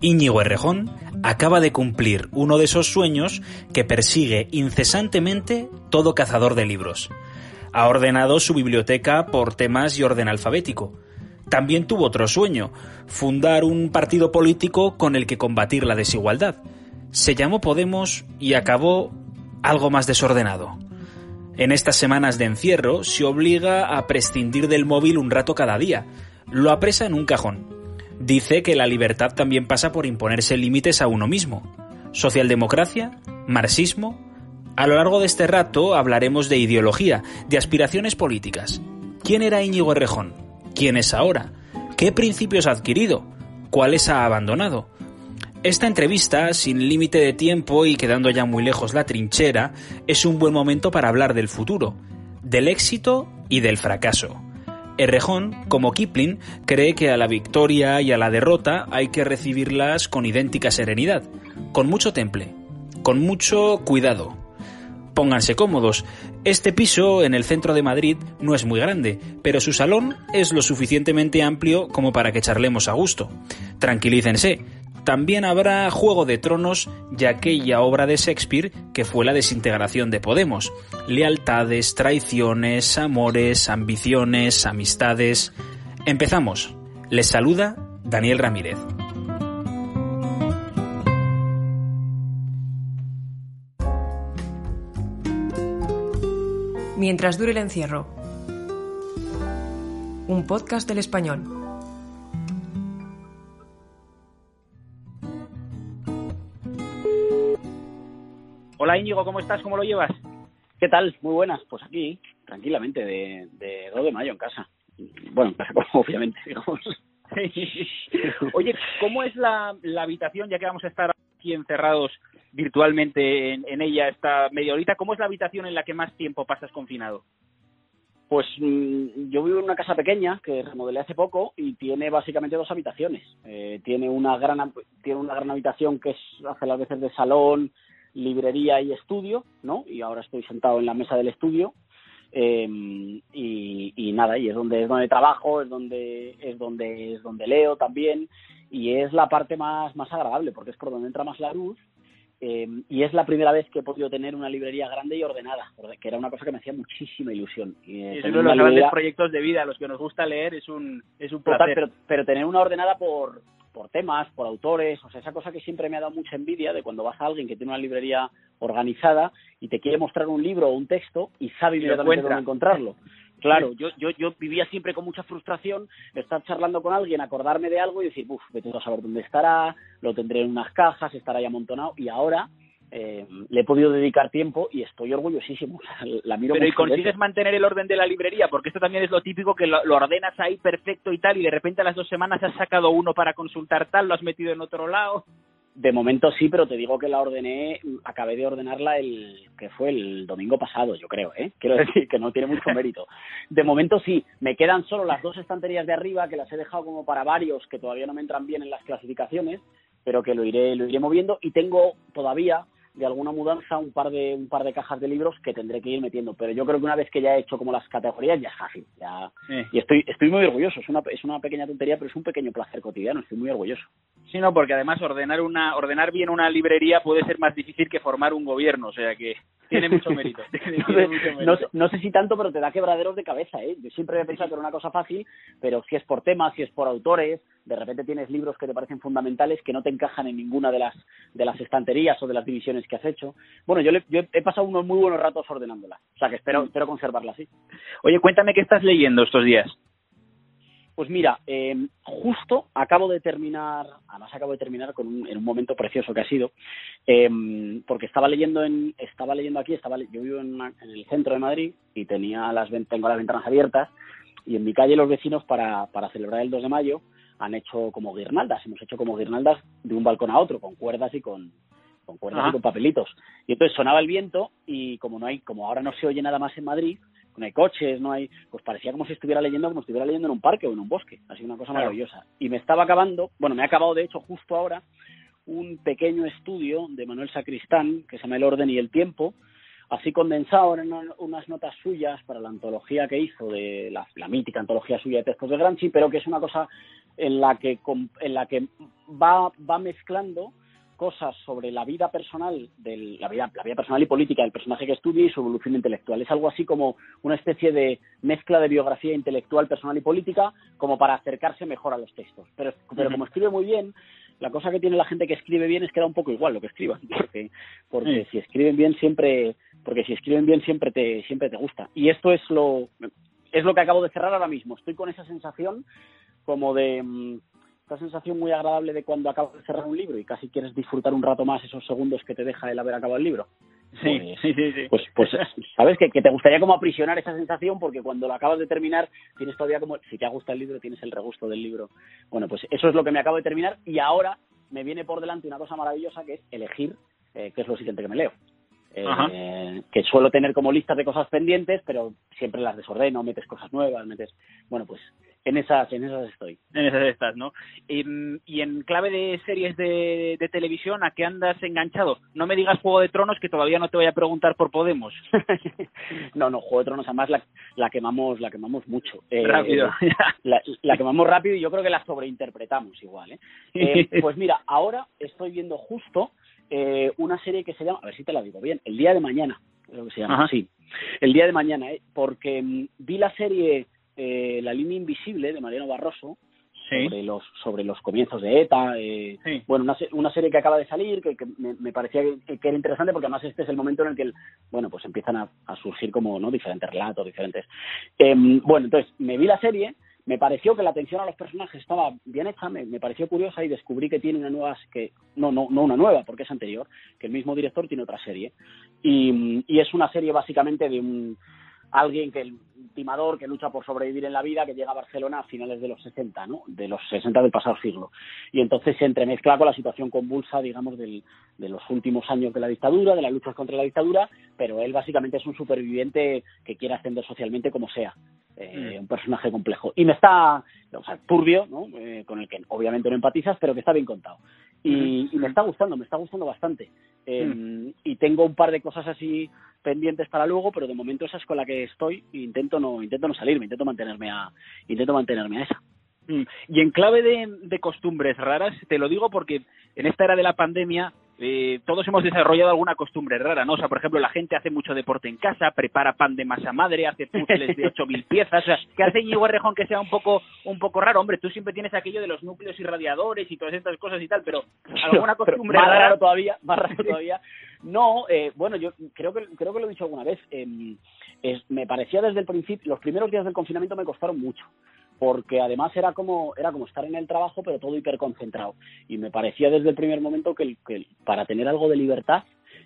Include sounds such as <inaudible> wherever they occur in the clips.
Íñigo Errejón acaba de cumplir uno de esos sueños que persigue incesantemente todo cazador de libros. Ha ordenado su biblioteca por temas y orden alfabético. También tuvo otro sueño, fundar un partido político con el que combatir la desigualdad. Se llamó Podemos y acabó algo más desordenado. En estas semanas de encierro se obliga a prescindir del móvil un rato cada día. Lo apresa en un cajón dice que la libertad también pasa por imponerse límites a uno mismo. Socialdemocracia, marxismo. A lo largo de este rato hablaremos de ideología, de aspiraciones políticas. ¿Quién era Íñigo Errejón? ¿Quién es ahora? ¿Qué principios ha adquirido? ¿Cuáles ha abandonado? Esta entrevista, sin límite de tiempo y quedando ya muy lejos la trinchera, es un buen momento para hablar del futuro, del éxito y del fracaso. Errejón, como Kipling, cree que a la victoria y a la derrota hay que recibirlas con idéntica serenidad, con mucho temple, con mucho cuidado. Pónganse cómodos. Este piso en el centro de Madrid no es muy grande, pero su salón es lo suficientemente amplio como para que charlemos a gusto. Tranquilícense, también habrá Juego de Tronos y aquella obra de Shakespeare que fue la desintegración de Podemos. Lealtades, traiciones, amores, ambiciones, amistades. Empezamos. Les saluda Daniel Ramírez. Mientras dure el encierro. Un podcast del español. Hola Íñigo, ¿cómo estás? ¿Cómo lo llevas? ¿Qué tal? Muy buenas. Pues aquí, tranquilamente, de, de 2 de mayo en casa. Bueno, <laughs> obviamente, digamos. <laughs> Oye, ¿cómo es la, la, habitación, ya que vamos a estar aquí encerrados virtualmente en, en, ella esta media horita? ¿Cómo es la habitación en la que más tiempo pasas confinado? Pues mm, yo vivo en una casa pequeña que remodelé hace poco y tiene básicamente dos habitaciones. Eh, tiene una gran tiene una gran habitación que es hace las veces de salón, librería y estudio, ¿no? Y ahora estoy sentado en la mesa del estudio eh, y, y, nada, y es donde es donde trabajo, es donde es donde es donde leo también y es la parte más más agradable porque es por donde entra más la luz eh, y es la primera vez que he podido tener una librería grande y ordenada, que era una cosa que me hacía muchísima ilusión. Y, eh, es uno de los grandes proyectos de vida, los que nos gusta leer, es un, es un placer. Pero tener una ordenada por, por temas, por autores, o sea, esa cosa que siempre me ha dado mucha envidia de cuando vas a alguien que tiene una librería organizada y te quiere mostrar un libro o un texto y sabe inmediatamente dónde encontrarlo. Claro, yo, yo, yo vivía siempre con mucha frustración estar charlando con alguien, acordarme de algo y decir, uff, vete a saber dónde estará, lo tendré en unas cajas, estará ahí amontonado. Y ahora eh, le he podido dedicar tiempo y estoy orgullosísimo. <laughs> La miro Pero ¿y consigues mantener el orden de la librería? Porque esto también es lo típico que lo, lo, ordenas ahí perfecto y tal y de repente a las dos semanas has sacado uno para consultar tal, lo has metido en otro lado. De momento sí, pero te digo que la ordené, acabé de ordenarla el que fue el domingo pasado, yo creo, ¿eh? Quiero <laughs> decir que no tiene mucho mérito. De momento sí, me quedan solo las dos estanterías de arriba que las he dejado como para varios que todavía no me entran bien en las clasificaciones, pero que lo iré lo iré moviendo y tengo todavía de alguna mudanza un par de un par de cajas de libros que tendré que ir metiendo. Pero yo creo que una vez que ya he hecho como las categorías ya es fácil ya. Y estoy estoy muy orgulloso es una es una pequeña tontería pero es un pequeño placer cotidiano estoy muy orgulloso. Sí no porque además ordenar una ordenar bien una librería puede ser más difícil que formar un gobierno o sea que tiene mucho mérito, tiene, <laughs> tiene mucho mérito. No, no, sé si tanto pero te da quebraderos de cabeza eh yo siempre he pensado que era una cosa fácil pero si es por temas si es por autores de repente tienes libros que te parecen fundamentales que no te encajan en ninguna de las de las estanterías o de las divisiones que has hecho bueno, yo, le, yo he pasado unos muy buenos ratos ordenándola, o sea que espero, espero conservarla así. Oye, cuéntame qué estás leyendo estos días. Pues mira, eh, justo acabo de terminar, además acabo de terminar con un, en un momento precioso que ha sido, eh, porque estaba leyendo en, estaba leyendo aquí, estaba, yo vivo en, una, en, el centro de Madrid y tenía las, tengo las ventanas abiertas y en mi calle los vecinos para, para celebrar el 2 de mayo han hecho como guirnaldas, hemos hecho como guirnaldas de un balcón a otro, con cuerdas y con, con cuerdas y con papelitos. Y entonces sonaba el viento y como no hay, como ahora no se oye nada más en Madrid, no hay coches, no hay, pues parecía como si estuviera leyendo, como si estuviera leyendo en un parque o en un bosque, así una cosa Claro. maravillosa. Y me estaba acabando, bueno, me ha acabado de hecho justo ahora un pequeño estudio de Manuel Sacristán que se llama El orden y el tiempo, así condensado en una- unas notas suyas para la antología que hizo de la, la mítica antología suya de textos de Gramsci, pero que es una cosa en la que en la que va va mezclando cosas sobre la vida personal del, la vida la vida personal y política del personaje que estudia y su evolución intelectual. Es algo así como una especie de mezcla de biografía intelectual personal y política como para acercarse mejor a los textos. Pero pero como escribe muy bien la cosa que tiene la gente que escribe bien es que da un poco igual lo que escriban <laughs> porque porque Sí. si escriben bien siempre porque si escriben bien siempre te siempre te gusta. Y esto es lo es lo que acabo de cerrar ahora mismo. Estoy con esa sensación como de mm, esta sensación muy agradable de cuando acabas de cerrar un libro y casi quieres disfrutar un rato más esos segundos que te deja el haber acabado el libro. Sí, Pues- sí, sí, sí. pues pues sabes que, que te gustaría como aprisionar esa sensación porque cuando lo acabas de terminar tienes todavía como si te ha gustado el libro tienes el regusto del libro. Bueno pues eso es lo que me acabo de terminar y ahora me viene por delante una cosa maravillosa que es elegir eh, qué es lo siguiente que me leo. Eh, que suelo tener como listas de cosas pendientes pero siempre las desordeno metes cosas nuevas metes bueno pues en esas en esas estoy En esas estás, ¿no? Em, y en clave de series de, de televisión, ¿a qué andas enganchado? No me digas Juego de Tronos, que todavía no te voy a preguntar por Podemos. <laughs> no no juego de tronos además la, la quemamos la quemamos mucho Eh, Rápido. la, la quemamos rápido y yo creo que la sobreinterpretamos igual ¿eh? Eh, <laughs> pues mira ahora estoy viendo justo eh, una serie que se llama a ver si te la digo bien el día de mañana creo que se llama Ajá. sí el día de mañana ¿eh? porque mm, vi la serie eh, la línea invisible de Mariano Barroso Sí. sobre los sobre los comienzos de ETA eh, Sí. bueno una, una serie que acaba de salir que, que me, me parecía que, que era interesante porque además este es el momento en el que el- bueno pues empiezan a, a surgir como no diferentes relatos diferentes Em, bueno entonces me vi la serie me pareció que la atención a los personajes estaba bien hecha me, me pareció curiosa y descubrí que tiene una nueva que no no no una nueva porque es anterior que el mismo director tiene otra serie y, y es una serie básicamente de un alguien que el timador que lucha por sobrevivir en la vida que llega a Barcelona a finales de los 60, ¿no? De los 60 del pasado siglo. Y entonces se entremezcla con la situación convulsa, digamos, del, de los últimos años de la dictadura, de las luchas contra la dictadura, pero él básicamente es un superviviente que quiere ascender socialmente como sea. Eh, Mm. Un personaje complejo. Y me está, o sea, turbio, ¿no? Eh, con el que obviamente no empatizas, pero que está bien contado. Y, y me está gustando, me está gustando bastante. Eh, Y tengo un par de cosas así pendientes para luego, pero de momento esa es con la que estoy e intento no intento no salirme, intento mantenerme a intento mantenerme a esa. Mm. Y en clave de, de costumbres raras, te lo digo porque en esta era de la pandemia eh, todos hemos desarrollado alguna costumbre rara, ¿no? O sea, por ejemplo, la gente hace mucho deporte en casa, prepara pan de masa madre, hace puzzles de 8.000 piezas, o sea, ¿qué hace Íñigo Errejón que sea un poco un poco raro? Hombre, tú siempre tienes aquello de los núcleos irradiadores y todas estas cosas y tal, pero alguna <laughs> Pero costumbre más rara... raro <laughs> todavía, más raro todavía. No, eh, bueno, yo creo que creo que lo he dicho alguna vez. eh, es- me parecía desde el principio, los primeros días del confinamiento me costaron mucho, porque además era como era como estar en el trabajo, pero todo hiperconcentrado. Y me parecía desde el primer momento que, que para tener algo de libertad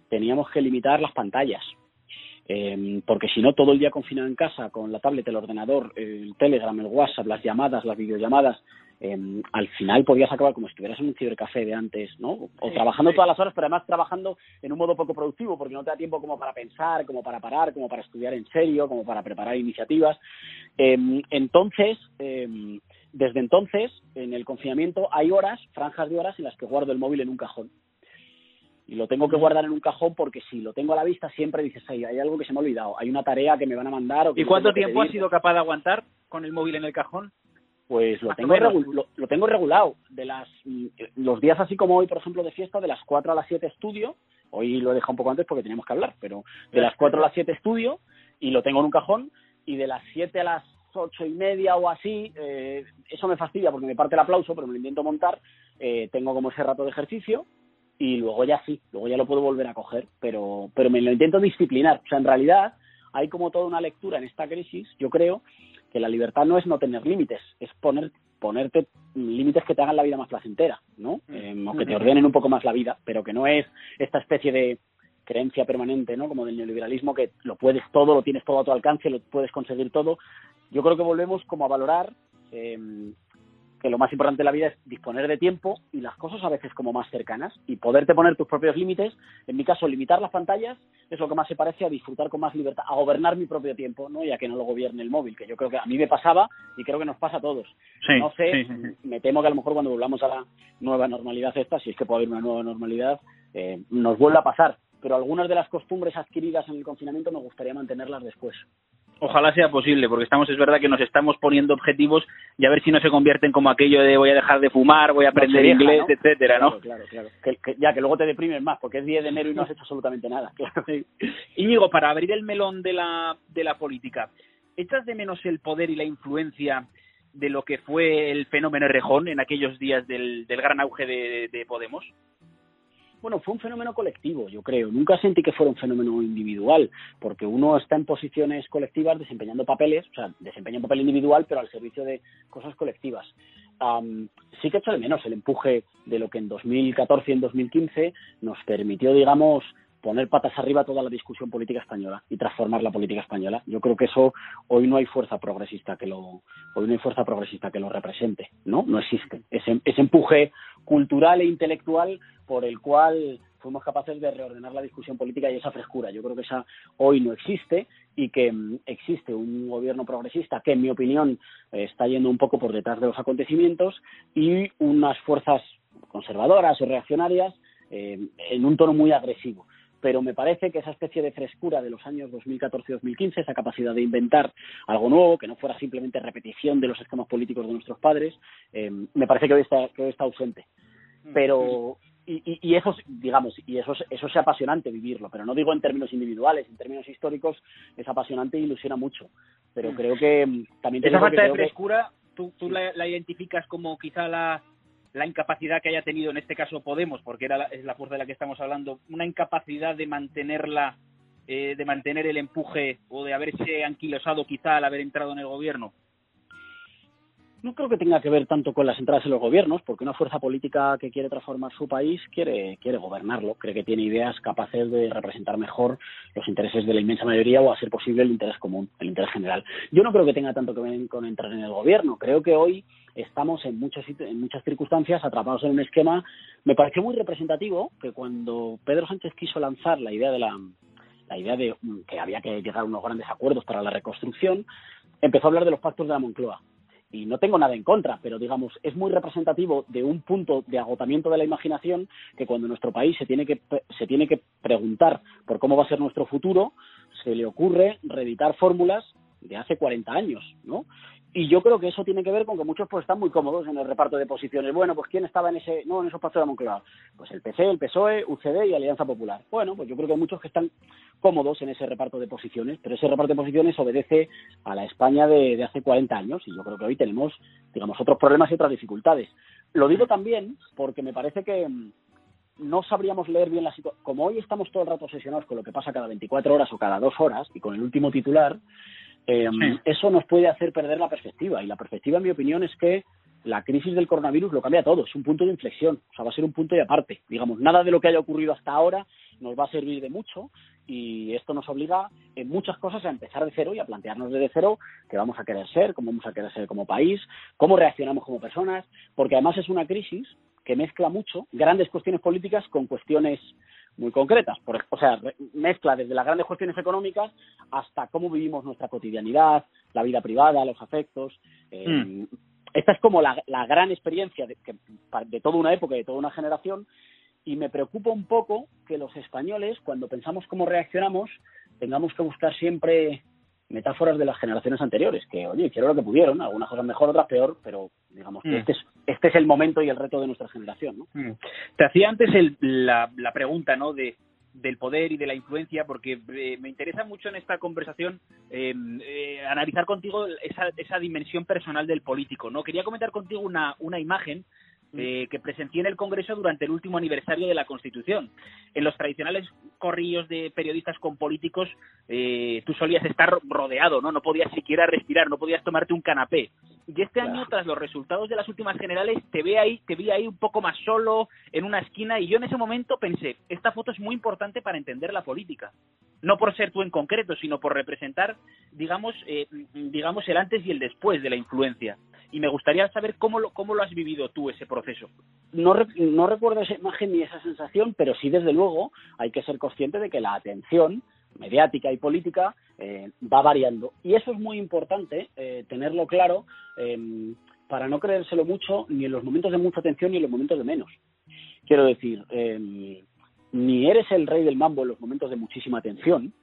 teníamos que limitar las pantallas. Eh, porque si no, todo el día confinado en casa, con la tablet, el ordenador, el Telegram, el WhatsApp, las llamadas, las videollamadas, eh, al final podías acabar como si estuvieras en un cibercafé de antes, ¿no? O Sí, trabajando sí. todas las horas, pero además trabajando en un modo poco productivo, porque no te da tiempo como para pensar, como para parar, como para estudiar en serio, como para preparar iniciativas. Eh, entonces, eh, desde entonces, en el confinamiento hay horas, franjas de horas, en las que guardo el móvil en un cajón. Y lo tengo que guardar en un cajón porque si lo tengo a la vista siempre dices, "Ay, hay algo que se me ha olvidado, hay una tarea que me van a mandar. O que ¿Y cuánto tiempo has pedir". sido capaz de aguantar con el móvil en el cajón? Pues lo tengo, lo tengo regulado. De las mm, los días así como hoy, por ejemplo, de fiesta, de las 4 a las 7 estudio. Hoy lo he dejado un poco antes porque teníamos que hablar, pero de las 4 a las 7 estudio y lo tengo en un cajón. Y de las 7 a las ocho y media o así, eh, eso me fastidia porque me parte el aplauso, pero me lo intento montar. Eh, tengo como ese rato de ejercicio y luego ya sí, luego ya lo puedo volver a coger, pero, pero me lo intento disciplinar. O sea, en realidad hay como toda una lectura en esta crisis, yo creo, que la libertad no es no tener límites, es poner ponerte límites que te hagan la vida más placentera, ¿no? Eh, o que te ordenen un poco más la vida, pero que no es esta especie de creencia permanente, ¿no? Como del neoliberalismo, que lo puedes todo, lo tienes todo a tu alcance, lo puedes conseguir todo. Yo creo que volvemos como a valorar eh, que lo más importante de la vida es disponer de tiempo y las cosas a veces como más cercanas y poderte poner tus propios límites. En mi caso, limitar las pantallas es lo que más se parece a disfrutar con más libertad, a gobernar mi propio tiempo, ¿no? Ya que no lo gobierne el móvil, que yo creo que a mí me pasaba y creo que nos pasa a todos. no sé, me temo que a lo mejor cuando volvamos a la nueva normalidad esta, si es que puede haber una nueva normalidad, eh, nos vuelva a pasar. Pero algunas de las costumbres adquiridas en el confinamiento me gustaría mantenerlas después. Ojalá sea posible, porque estamos, es verdad que nos estamos poniendo objetivos y a ver si no se convierten como aquello de voy a dejar de fumar, voy a aprender inglés, etcétera, ¿no? Claro, claro. Que, ya, que luego te deprimes más, porque es 10 de enero y no has hecho absolutamente nada. <laughs> Claro. Íñigo, para abrir el melón de la, de la política, ¿echas de menos el poder y la influencia de lo que fue el fenómeno Rejón en aquellos días del, del gran auge de, de Podemos? Bueno, fue un fenómeno colectivo, yo creo. Nunca sentí que fuera un fenómeno individual, porque uno está en posiciones colectivas desempeñando papeles, o sea, desempeña un papel individual, pero al servicio de cosas colectivas. sí que echo de menos el empuje de lo que en 2014 y en 2015 nos permitió, digamos, poner patas arriba toda la discusión política española y transformar la política española. Yo creo que eso hoy no hay fuerza progresista que lo hoy no hay fuerza progresista que lo represente, ¿no? No existe ese, ese empuje cultural e intelectual por el cual fuimos capaces de reordenar la discusión política y esa frescura. Yo creo que esa hoy no existe y que mm, existe un gobierno progresista que, en mi opinión, está yendo un poco por detrás de los acontecimientos y unas fuerzas conservadoras o reaccionarias eh, en un tono muy agresivo pero me parece que esa especie de frescura de los años 2014-2015, esa capacidad de inventar algo nuevo, que no fuera simplemente repetición de los esquemas políticos de nuestros padres, eh, me parece que hoy está, que hoy está ausente. Mm. Pero y, y, eso digamos y eso eso es apasionante vivirlo pero no digo en términos individuales en términos históricos es apasionante e ilusiona mucho pero mm. creo que mm, también esa falta de frescura tú, tú la, identificas como quizá la la incapacidad que haya tenido en este caso Podemos porque era la, es la fuerza de la que estamos hablando una incapacidad de mantenerla eh, de mantener el empuje o de haberse anquilosado quizá al haber entrado en el gobierno no creo que tenga que ver tanto con las entradas en los gobiernos, porque una fuerza política que quiere transformar su país quiere, quiere gobernarlo, cree que tiene ideas capaces de representar mejor los intereses de la inmensa mayoría o, a ser posible, el interés común, el interés general. Yo no creo que tenga tanto que ver con entrar en el gobierno. Creo que hoy estamos en, muchos, en muchas circunstancias atrapados en un esquema. Me pareció muy representativo que cuando Pedro Sánchez quiso lanzar la idea de la, la idea de que había que llegar a unos grandes acuerdos para la reconstrucción, empezó a hablar de los pactos de la Moncloa y no tengo nada en contra, pero digamos, es muy representativo de un punto de agotamiento de la imaginación que cuando nuestro país se tiene que, se tiene que preguntar por cómo va a ser nuestro futuro, se le ocurre reeditar fórmulas de hace 40 años, ¿no? Y yo creo que eso tiene que ver con que muchos pues están muy cómodos en el reparto de posiciones. Bueno, pues ¿quién estaba en ese, no, en esos pactos de Moncloa? Pues el PC, el PSOE, UCD y Alianza Popular. Bueno, pues yo creo que hay muchos que están cómodos en ese reparto de posiciones, pero ese reparto de posiciones obedece a la España de, de hace 40 años y yo creo que hoy tenemos, digamos, otros problemas y otras dificultades. Lo digo también porque me parece que mm, no sabríamos leer bien la situación. Como hoy estamos todo el rato obsesionados con lo que pasa cada 24 horas o cada dos horas y con el último titular, eh, eso nos puede hacer perder la perspectiva. Y la perspectiva, en mi opinión, es que la crisis del coronavirus lo cambia todo, es un punto de inflexión, o sea, va a ser un punto de aparte. Digamos, nada de lo que haya ocurrido hasta ahora nos va a servir de mucho y esto nos obliga en muchas cosas a empezar de cero y a plantearnos desde cero qué vamos a querer ser, cómo vamos a querer ser como país, cómo reaccionamos como personas, porque además es una crisis que mezcla mucho grandes cuestiones políticas con cuestiones muy concretas. Por, o sea, mezcla desde las grandes cuestiones económicas hasta cómo vivimos nuestra cotidianidad, la vida privada, los afectos. Eh, mm. Esta es como la, la gran experiencia de, de toda una época y de toda una generación y me preocupa un poco que los españoles, cuando pensamos cómo reaccionamos, tengamos que buscar siempre metáforas de las generaciones anteriores, que, oye, hicieron lo que pudieron, algunas cosas mejor, otras peor, pero digamos que mm. este, es, este es el momento y el reto de nuestra generación. ¿no? Mm. Te hacía antes la, la pregunta ¿no? de, del poder y de la influencia, porque eh, me interesa mucho en esta conversación em, eh, analizar contigo esa, esa dimensión personal del político. no Quería comentar contigo una, una imagen eh, que presencié en el Congreso durante el último aniversario de la Constitución. En los tradicionales corrillos de periodistas con políticos, eh, tú solías estar rodeado, ¿no? No podías siquiera respirar, no podías tomarte un canapé. Y este año, tras los resultados de las últimas generales, te ve ahí, te vi ahí un poco más solo, en una esquina, y yo en ese momento pensé, esta foto es muy importante para entender la política. No por ser tú en concreto, sino por representar, digamos, eh, digamos el antes y el después de la influencia. Y me gustaría saber cómo lo, cómo lo has vivido tú ese proceso. No, no recuerdo esa imagen ni esa sensación, pero sí, desde luego, hay que ser consciente de que la atención mediática y política eh, va variando. Y eso es muy importante eh, tenerlo claro eh, para no creérselo mucho ni en los momentos de mucha atención ni en los momentos de menos. Quiero decir, ni eres el rey del mambo en los momentos de muchísima atención,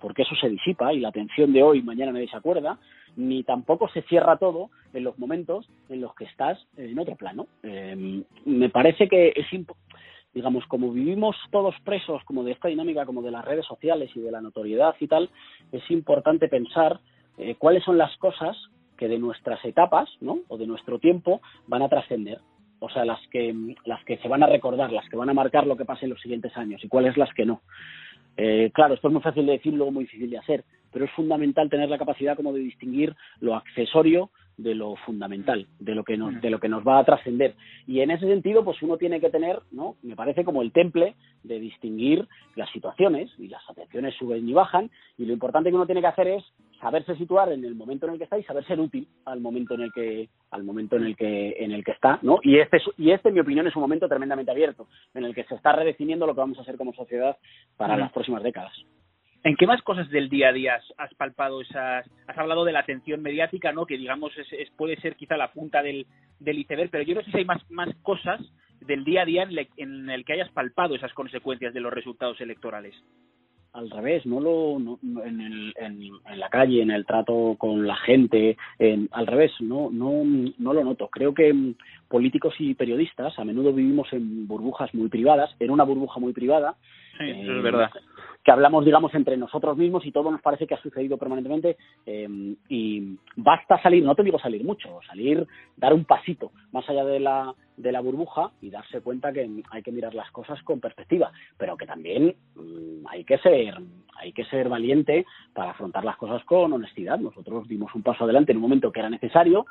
porque eso se disipa y la atención de hoy mañana nadie se acuerda, ni tampoco se cierra todo en los momentos en los que estás en otro plano. me parece que es digamos, como vivimos todos presos como de esta dinámica, como de las redes sociales y de la notoriedad y tal, es importante pensar eh, cuáles son las cosas que de nuestras etapas, ¿no? O de nuestro tiempo van a trascender. O sea, las que, las que se van a recordar, las que van a marcar lo que pase en los siguientes años y cuáles las que no. Eh, claro, esto es muy fácil de decir, luego muy difícil de hacer, pero es fundamental tener la capacidad como de distinguir lo accesorio de lo fundamental, de lo que nos, de lo que nos va a trascender. Y en ese sentido, pues uno tiene que tener, ¿no? Me parece como el temple de distinguir las situaciones, y las atenciones suben y bajan, y lo importante que uno tiene que hacer es saberse situar en el momento en el que está y saber ser útil al momento en el que, al momento en el que, en el que está, ¿no? Y este, y este, en mi opinión, es un momento tremendamente abierto, en el que se está redefiniendo lo que vamos a hacer como sociedad para las próximas décadas. ¿En qué más cosas del día a día has, palpado esas? Has hablado de la atención mediática, ¿no? Que digamos es, puede ser quizá la punta del, del, iceberg, pero yo no sé si hay más, más cosas del día a día en, el que hayas palpado esas consecuencias de los resultados electorales al revés, no lo en, el, en, la calle, en el trato con la gente, al revés, no, no, no lo noto. Creo que mm, políticos y periodistas a menudo vivimos en burbujas muy privadas, en una burbuja muy privada. Sí, es eh, verdad que hablamos, digamos, entre nosotros mismos y todo nos parece que ha sucedido permanentemente eh, y basta salir, no te digo salir mucho, salir, dar un pasito más allá de la, de la burbuja y darse cuenta que hay que mirar las cosas con perspectiva, pero que también mm, hay que ser hay que ser valiente para afrontar las cosas con honestidad. Nosotros dimos un paso adelante en un momento que era necesario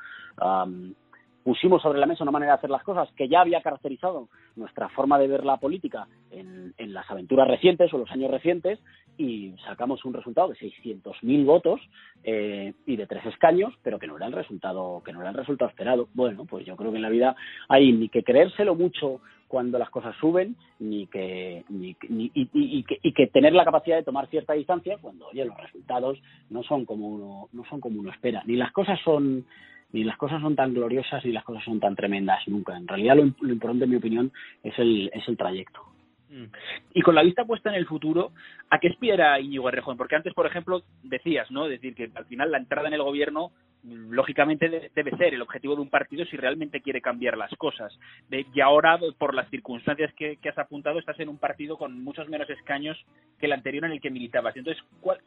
pusimos sobre la mesa una manera de hacer las cosas que ya había caracterizado nuestra forma de ver la política en, las aventuras recientes o los años recientes y sacamos un resultado de 600.000 votos eh, y de tres escaños, pero que no era el resultado que no era el resultado esperado. Bueno, pues yo creo que en la vida hay ni que creérselo mucho cuando las cosas suben, ni que, ni, y, que, y que tener la capacidad de tomar cierta distancia cuando oye los resultados no son como uno no son como uno espera, ni las cosas son ni las cosas son tan gloriosas ni las cosas son tan tremendas nunca. En realidad lo, importante, en mi opinión, es el, es el trayecto. Mm. Y con la vista puesta en el futuro, ¿a qué aspira Íñigo Errejón? Porque antes, por ejemplo, decías, ¿no? Decir que al final la entrada en el gobierno lógicamente debe ser el objetivo de un partido si realmente quiere cambiar las cosas. y ahora, por las circunstancias que, has apuntado, estás en un partido con muchos menos escaños que el anterior en el que militabas. Entonces,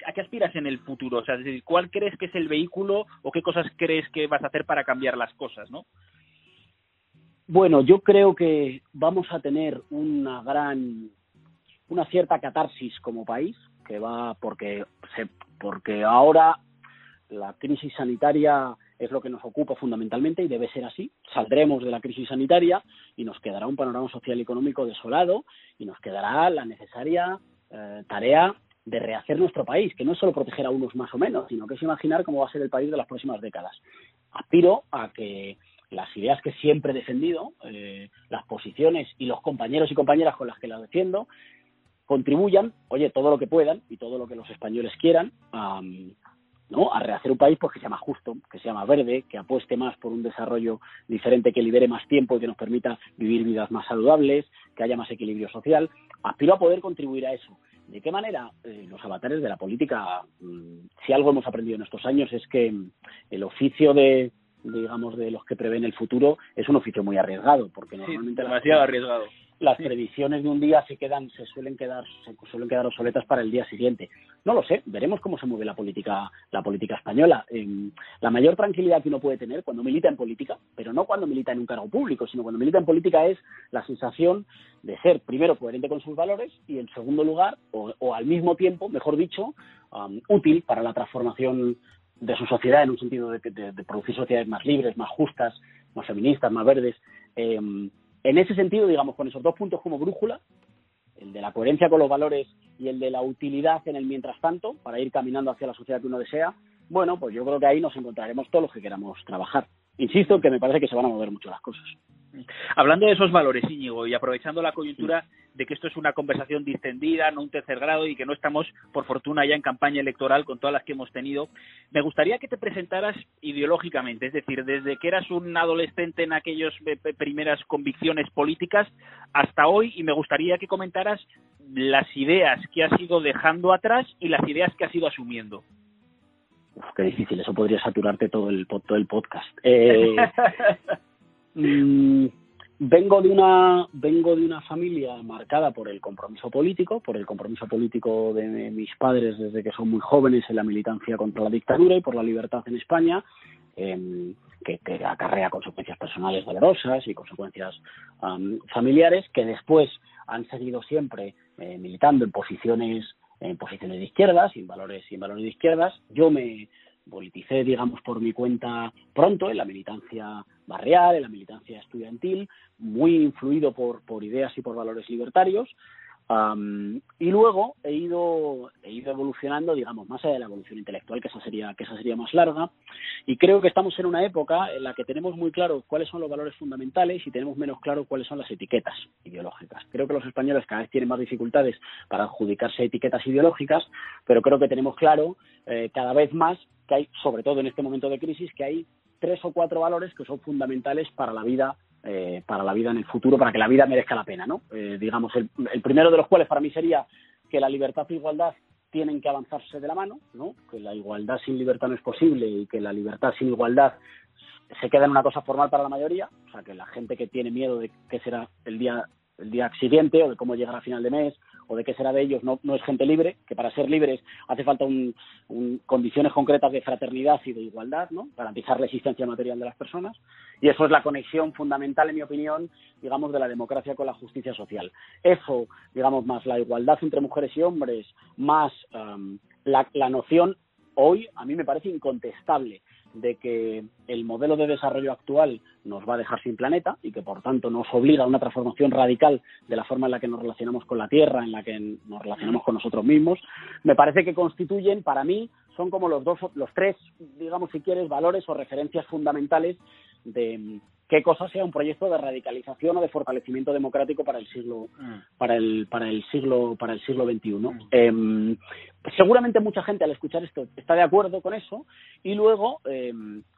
¿a qué aspiras en el futuro? O sea, decir, ¿cuál crees que es el vehículo o qué cosas crees que vas a hacer para cambiar las cosas, no? Bueno, yo creo que vamos a tener una gran, una cierta catarsis como país, que va porque, se, porque ahora la crisis sanitaria es lo que nos ocupa fundamentalmente y debe ser así. Saldremos de la crisis sanitaria y nos quedará un panorama social y económico desolado y nos quedará la necesaria eh, tarea de rehacer nuestro país, que no es solo proteger a unos más o menos, sino que es imaginar cómo va a ser el país de las próximas décadas. Aspiro a que las ideas que siempre he defendido, eh, las posiciones y los compañeros y compañeras con las que las defiendo, contribuyan, oye, todo lo que puedan y todo lo que los españoles quieran a, ¿no? a rehacer un país pues, que sea más justo, que sea más verde, que apueste más por un desarrollo diferente, que libere más tiempo y que nos permita vivir vidas más saludables, que haya más equilibrio social. Aspiro a poder contribuir a eso. ¿De qué manera? Eh, los avatares de la política, mm, si algo hemos aprendido en estos años es que mm, el oficio de, digamos, de los que prevén el futuro, es un oficio muy arriesgado, porque Sí, normalmente las- demasiado arriesgado. Las previsiones de un día se quedan se suelen quedar se suelen quedar obsoletas para el día siguiente. No lo sé veremos cómo se mueve la política la política española. Em, la mayor tranquilidad que uno puede tener cuando milita en política pero no cuando milita en un cargo público sino cuando milita en política es la sensación de ser primero coherente con sus valores y en segundo lugar o, o al mismo tiempo mejor dicho am, útil para la transformación de su sociedad en un sentido de, de- de producir sociedades más libres, más justas, más feministas, más verdes. Eh, en ese sentido, digamos, con esos dos puntos como brújula, el de la coherencia con los valores y el de la utilidad en el mientras tanto, para ir caminando hacia la sociedad que uno desea, bueno, pues yo creo que ahí nos encontraremos todos los que queramos trabajar. Insisto que me parece que se van a mover mucho las cosas. Hablando de esos valores, Íñigo, y aprovechando la coyuntura de que esto es una conversación distendida, no un tercer grado, y que no estamos, por fortuna, ya en campaña electoral con todas las que hemos tenido, me gustaría que te presentaras ideológicamente, es decir, desde que eras un adolescente en aquellas primeras convicciones políticas hasta hoy, y me gustaría que comentaras las ideas que has ido dejando atrás y las ideas que has ido asumiendo. Uf, qué difícil, eso podría saturarte todo el, todo el podcast. <laughs> Eh, Mm, vengo de una vengo de una familia marcada por el compromiso político, por el compromiso político de mis padres desde que son muy jóvenes en la militancia contra la dictadura y por la libertad en España, em, que, acarrea consecuencias personales dolorosas y consecuencias am, familiares que después han seguido siempre eh, militando en posiciones en posiciones de izquierdas en valores en valores de izquierdas. Yo me politicé, digamos, por mi cuenta pronto en la militancia barrial, en la militancia estudiantil, muy influido por, por ideas y por valores libertarios. Um, y luego he ido, he ido evolucionando, digamos, más allá de la evolución intelectual, que esa sería, que esa sería más larga. Y creo que estamos en una época en la que tenemos muy claro cuáles son los valores fundamentales y tenemos menos claro cuáles son las etiquetas ideológicas. Creo que los españoles cada vez tienen más dificultades para adjudicarse etiquetas ideológicas, pero creo que tenemos claro eh, cada vez más que hay, sobre todo en este momento de crisis, que hay tres o cuatro valores que son fundamentales para la vida eh, para la vida en el futuro, para que la vida merezca la pena, ¿no? Eh, digamos, el, el, primero de los cuales para mí sería que la libertad e igualdad tienen que avanzarse de la mano, ¿no? Que la igualdad sin libertad no es posible y que la libertad sin igualdad se queda en una cosa formal para la mayoría, o sea, que la gente que tiene miedo de qué será el día el día siguiente o de cómo llegar a final de mes o de qué será de ellos no, es gente libre, que para ser libres hace falta un, un, condiciones concretas de fraternidad y de igualdad, ¿no? garantizar la existencia material de las personas. Y eso es la conexión fundamental, en mi opinión, digamos, de la democracia con la justicia social. Eso, digamos, más la igualdad entre mujeres y hombres, más um, la, la noción, hoy a mí me parece incontestable de que el modelo de desarrollo actual nos va a dejar sin planeta y que por tanto nos obliga a una transformación radical de la forma en la que nos relacionamos con la Tierra, en la que nos relacionamos con nosotros mismos, me parece que constituyen, para mí, son como los dos, los tres, digamos si quieres, valores o referencias fundamentales de qué cosa sea un proyecto de radicalización o de fortalecimiento democrático para el siglo mm. para el para el siglo para el siglo XXI mm. eh, seguramente mucha gente al escuchar esto está de acuerdo con eso y luego eh,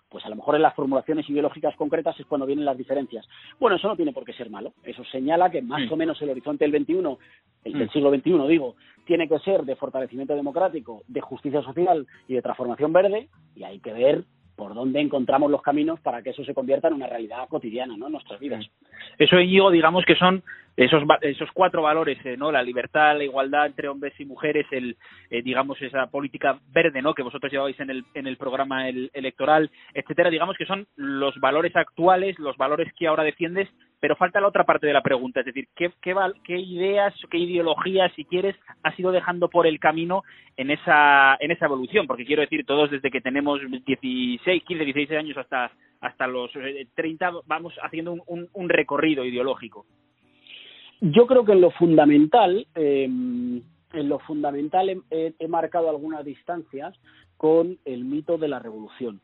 pues a lo mejor en las formulaciones ideológicas concretas es cuando vienen las diferencias. Bueno, eso no tiene por qué ser malo. Eso señala que más mm. o menos el horizonte del XXI, el del siglo XXI, digo, tiene que ser de fortalecimiento democrático, de justicia social y de transformación verde, y hay que ver por dónde encontramos los caminos para que eso se convierta en una realidad cotidiana ¿no? en nuestras vidas. Eso, Íñigo, digamos que son esos esos cuatro valores, eh, ¿no? La libertad, la igualdad entre hombres y mujeres, el eh, digamos esa política verde, ¿no? Que vosotros lleváis en el en el programa el, electoral, etcétera. Digamos que son los valores actuales, los valores que ahora defiendes, pero falta la otra parte de la pregunta, es decir, ¿qué, qué, qué ideas, qué ideologías, si quieres, has ido dejando por el camino en esa en esa evolución? Porque quiero decir, todos desde que tenemos 16, 15, 16 años hasta hasta los 30 vamos haciendo un, recorrido ideológico. Yo creo que en lo fundamental, eh, en lo fundamental he, marcado algunas distancias con el mito de la revolución.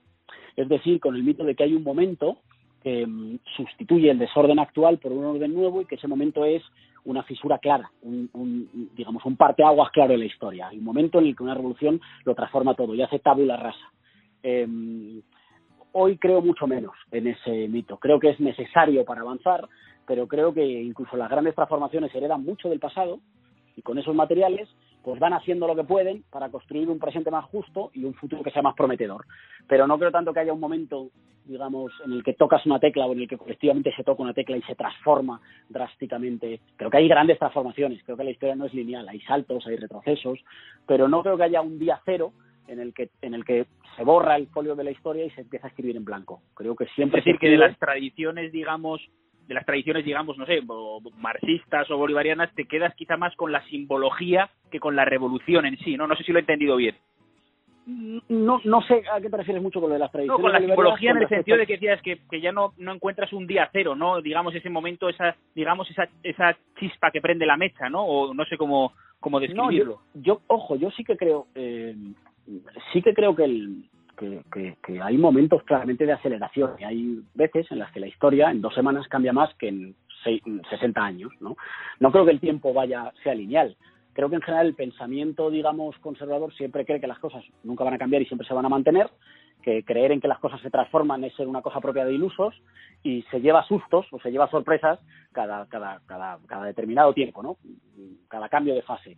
Es decir, con el mito de que hay un momento que um, sustituye el desorden actual por un orden nuevo y que ese momento es una fisura clara, un, un, digamos un parteaguas claro en la historia. Hay un momento en el que una revolución lo transforma todo y hace tabula rasa. Eh, hoy creo mucho menos en ese mito. Creo que es necesario para avanzar, pero creo que incluso las grandes transformaciones heredan mucho del pasado y con esos materiales pues van haciendo lo que pueden para construir un presente más justo y un futuro que sea más prometedor. Pero no creo tanto que haya un momento, digamos, en el que tocas una tecla o en el que colectivamente se toca una tecla y se transforma drásticamente. Creo que hay grandes transformaciones, creo que la historia no es lineal, hay saltos, hay retrocesos, pero no creo que haya un día cero en el que en el que se borra el folio de la historia y se empieza a escribir en blanco. Creo que siempre es decir que de las tradiciones, digamos, de las tradiciones, digamos, no sé, marxistas o bolivarianas, te quedas quizá más con la simbología que con la revolución en sí, ¿no? No sé si lo he entendido bien. No, no sé a qué te refieres mucho con lo de las tradiciones. No, con la simbología en el sentido de que decías que, que ya no, no encuentras un día cero, ¿no? Digamos, ese momento, esa, digamos, esa, esa chispa que prende la mecha, ¿no? O no sé cómo, cómo describirlo. No, yo, ojo, yo sí que creo, eh, sí que creo que el, que, hay momentos claramente de aceleración y hay veces en las que la historia en dos semanas cambia más que en, seis, 60 años, ¿no? No creo que el tiempo vaya sea lineal. Creo que en general el pensamiento, digamos, conservador siempre cree que las cosas nunca van a cambiar y siempre se van a mantener, que creer en que las cosas se transforman es ser una cosa propia de ilusos y se lleva sustos o se lleva sorpresas cada, cada, cada, cada determinado tiempo, ¿no? Cada cambio de fase.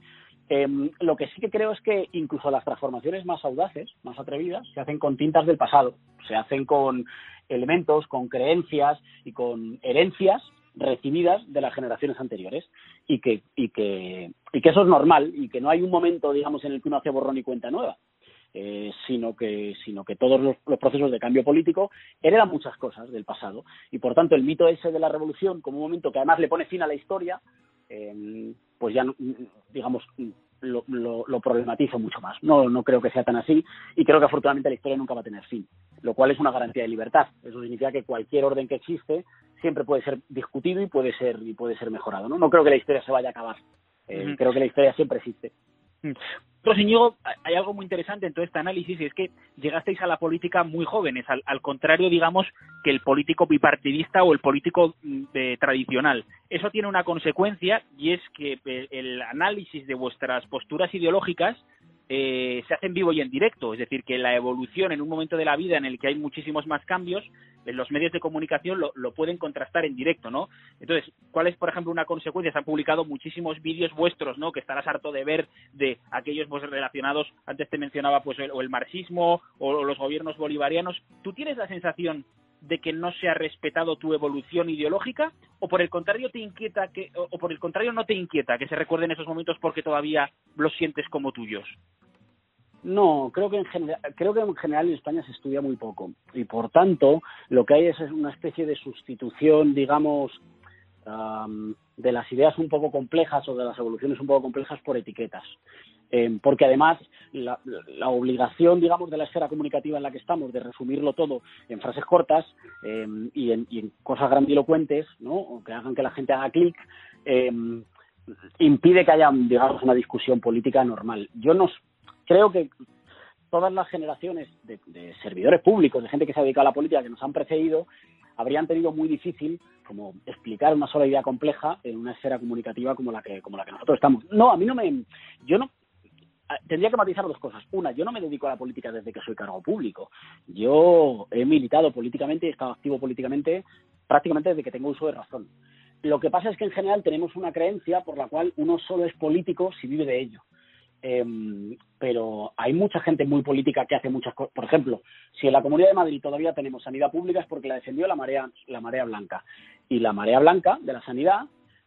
Em, lo que sí que creo es que incluso las transformaciones más audaces, más atrevidas, se hacen con tintas del pasado, se hacen con elementos, con creencias y con herencias recibidas de las generaciones anteriores y que, y que, y que eso es normal y que no hay un momento, digamos, en el que uno hace borrón y cuenta nueva. Eh, sino que sino que todos los, procesos de cambio político heredan muchas cosas del pasado y por tanto el mito ese de la revolución como un momento que además le pone fin a la historia eh, pues ya, digamos, lo, lo, problematizo mucho más. No, no creo que sea tan así y creo que afortunadamente la historia nunca va a tener fin, lo cual es una garantía de libertad. Eso significa que cualquier orden que existe siempre puede ser discutido y puede ser y puede ser mejorado. No, no creo que la historia se vaya a acabar. Eh, creo que la historia siempre existe. Íñigo, hay algo muy interesante en todo este análisis y es que llegasteis a la política muy jóvenes, al, contrario, digamos, que el político bipartidista o el político mm, tradicional. Eso tiene una consecuencia y es que eh, el análisis de vuestras posturas ideológicas eh, se hace en vivo y en directo, es decir, que la evolución en un momento de la vida en el que hay muchísimos más cambios, en los medios de comunicación lo, pueden contrastar en directo, ¿no? Entonces, ¿cuál es, por ejemplo, una consecuencia? Se han publicado muchísimos vídeos vuestros, ¿no? Que estarás harto de ver de aquellos pues, relacionados, antes te mencionaba, pues, el, o el marxismo o los gobiernos bolivarianos. ¿Tú tienes la sensación de que no se ha respetado tu evolución ideológica o por el contrario te inquieta que o por el contrario no te inquieta que se recuerden esos momentos porque todavía los sientes como tuyos no, creo que en general, creo que en general en España se estudia muy poco y por tanto lo que hay es una especie de sustitución, digamos, de las ideas un poco complejas o de las evoluciones un poco complejas por etiquetas. Eh, porque además la, obligación, digamos, de la esfera comunicativa en la que estamos, de resumirlo todo en frases cortas eh, y, en, cosas grandilocuentes, ¿no? O que hagan que la gente haga clic, eh, impide que haya, digamos, una discusión política normal. Yo no creo que todas las generaciones de, servidores públicos, de gente que se ha dedicado a la política, que nos han precedido, habrían tenido muy difícil como explicar una sola idea compleja en una esfera comunicativa como la que como la que nosotros estamos. No, a mí no me yo no tendría que matizar dos cosas. Una, yo no me dedico a la política desde que soy cargo público. Yo he militado políticamente y he estado activo políticamente prácticamente desde que tengo uso de razón. Lo que pasa es que en general tenemos una creencia por la cual uno solo es político si vive de ello. Em, pero hay mucha gente muy política que hace muchas cosas. Por ejemplo, si en la Comunidad de Madrid todavía tenemos sanidad pública es porque la defendió la marea, la marea blanca. Y la marea blanca de la sanidad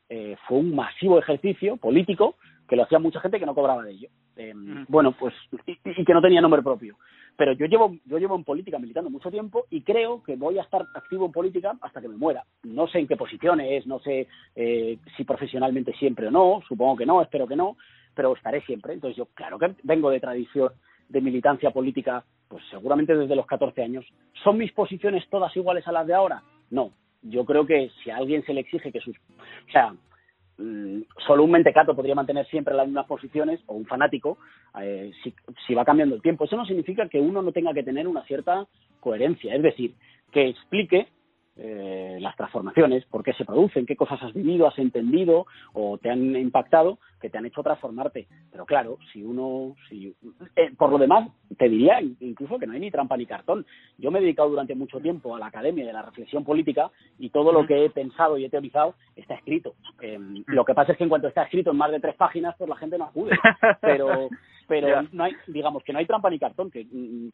eh, fue un masivo ejercicio político que lo hacía mucha gente que no cobraba de ello. Em, bueno, pues, y, y, que no tenía nombre propio. Pero yo llevo, yo llevo en política militando mucho tiempo y creo que voy a estar activo en política hasta que me muera. No sé en qué posiciones, no sé eh, si profesionalmente siempre o no, supongo que no, espero que no, pero estaré siempre. Entonces yo, claro que vengo de tradición de militancia política, pues seguramente desde los 14 años. ¿Son mis posiciones todas iguales a las de ahora? No. Yo creo que si a alguien se le exige que sus... O sea, solo un mentecato podría mantener siempre las mismas posiciones, o un fanático, eh, si, si va cambiando el tiempo. Eso no significa que uno no tenga que tener una cierta coherencia, es decir, que explique eh, las transformaciones, por qué se producen, qué cosas has vivido, has entendido o te han impactado que te han hecho transformarte. Pero claro, si uno, si, eh, por lo demás, te diría incluso que no hay ni trampa ni cartón. Yo me he dedicado durante mucho tiempo a la academia de la reflexión política y todo lo que he pensado y he teorizado está escrito. Em, lo que pasa es que en cuanto está escrito en más de tres páginas, pues la gente no acude. Pero, <laughs> pero no hay, digamos que no hay trampa ni cartón, que,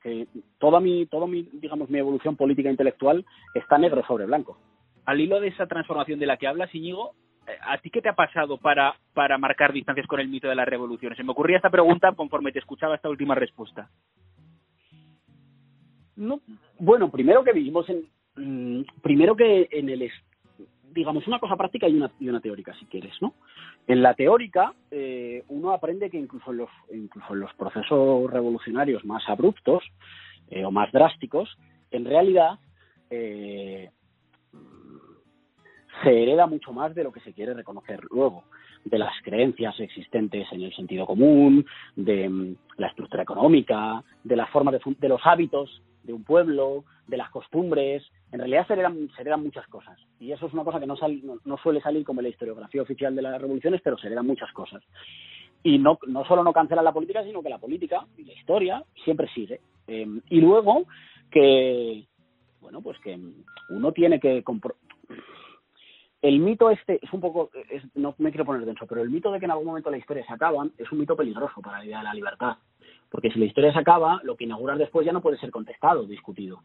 que toda mi, todo mi, digamos, mi evolución política intelectual está negro sobre blanco. Al hilo de esa transformación de la que hablas, Íñigo, ¿a ti qué te ha pasado para, para marcar distancias con el mito de las revoluciones? Se me ocurría esta pregunta conforme te escuchaba esta última respuesta. No, bueno, primero que vivimos en, mm, primero que en el, digamos, una cosa práctica y una, y una teórica, si quieres, ¿no? En la teórica, eh, uno aprende que incluso en los, incluso en los procesos revolucionarios más abruptos eh, o más drásticos, en realidad eh, se hereda mucho más de lo que se quiere reconocer luego, de las creencias existentes en el sentido común, de mm, la estructura económica, de la forma de, de los hábitos de un pueblo, de las costumbres. En realidad se heredan, se heredan muchas cosas. Y eso es una cosa que no, no, suele salir como en la historiografía oficial de las revoluciones, pero se heredan muchas cosas. Y no, no solo no cancela la política, sino que la política y la historia siempre sigue. Eh, y luego que, bueno, pues que uno tiene que el mito este es un poco, no me quiero poner denso, pero el mito de que en algún momento la historia se acaba es un mito peligroso para la idea de la libertad. Porque si la historia se acaba, lo que inauguras después ya no puede ser contestado, discutido.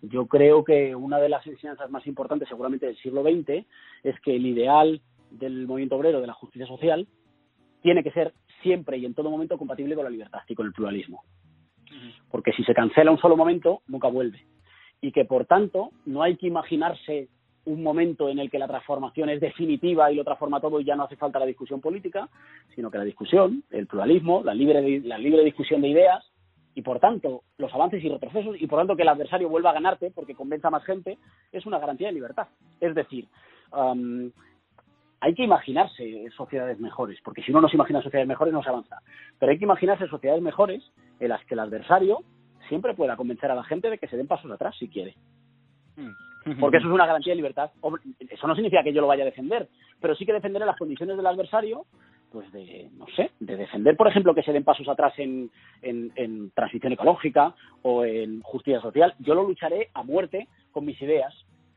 Yo creo que una de las enseñanzas más importantes, seguramente del siglo XX, es que el ideal del movimiento obrero, de la justicia social, tiene que ser siempre y en todo momento compatible con la libertad y con el pluralismo. Porque si se cancela un solo momento, nunca vuelve. Y que, por tanto, no hay que imaginarse un momento en el que la transformación es definitiva y lo transforma todo y ya no hace falta la discusión política, sino que la discusión, el pluralismo, la libre, la libre discusión de ideas y por tanto los avances y retrocesos y por tanto que el adversario vuelva a ganarte porque convenza a más gente es una garantía de libertad. Es decir, hay que imaginarse sociedades mejores, porque si no se imagina sociedades mejores no se avanza, pero hay que imaginarse sociedades mejores en las que el adversario siempre pueda convencer a la gente de que se den pasos atrás si quiere. Mm. Porque <laughs> eso es una garantía de libertad. Eso no significa que yo lo vaya a defender, pero sí que defenderé las condiciones del adversario, pues de, no sé, de defender, por ejemplo, que se den pasos atrás en, en, transición ecológica o en justicia social. Yo lo lucharé a muerte con mis ideas,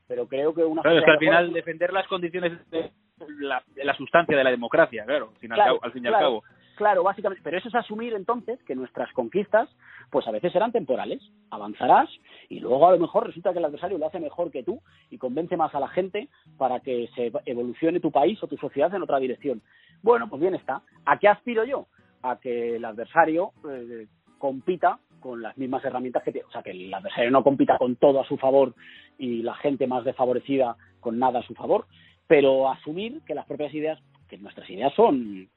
pero creo que una... Claro, es que al final defender las condiciones de la, la sustancia de la democracia, claro, al, fin y al cabo. Claro, básicamente, pero eso es asumir entonces que nuestras conquistas, pues a veces serán temporales, avanzarás y luego a lo mejor resulta que el adversario lo hace mejor que tú y convence más a la gente para que se evolucione tu país o tu sociedad en otra dirección. Bueno, pues bien está. ¿A qué aspiro yo? A que el adversario eh, compita con las mismas herramientas que tiene, o sea, que el adversario no compita con todo a su favor y la gente más desfavorecida con nada a su favor, pero asumir que las propias ideas, que nuestras ideas son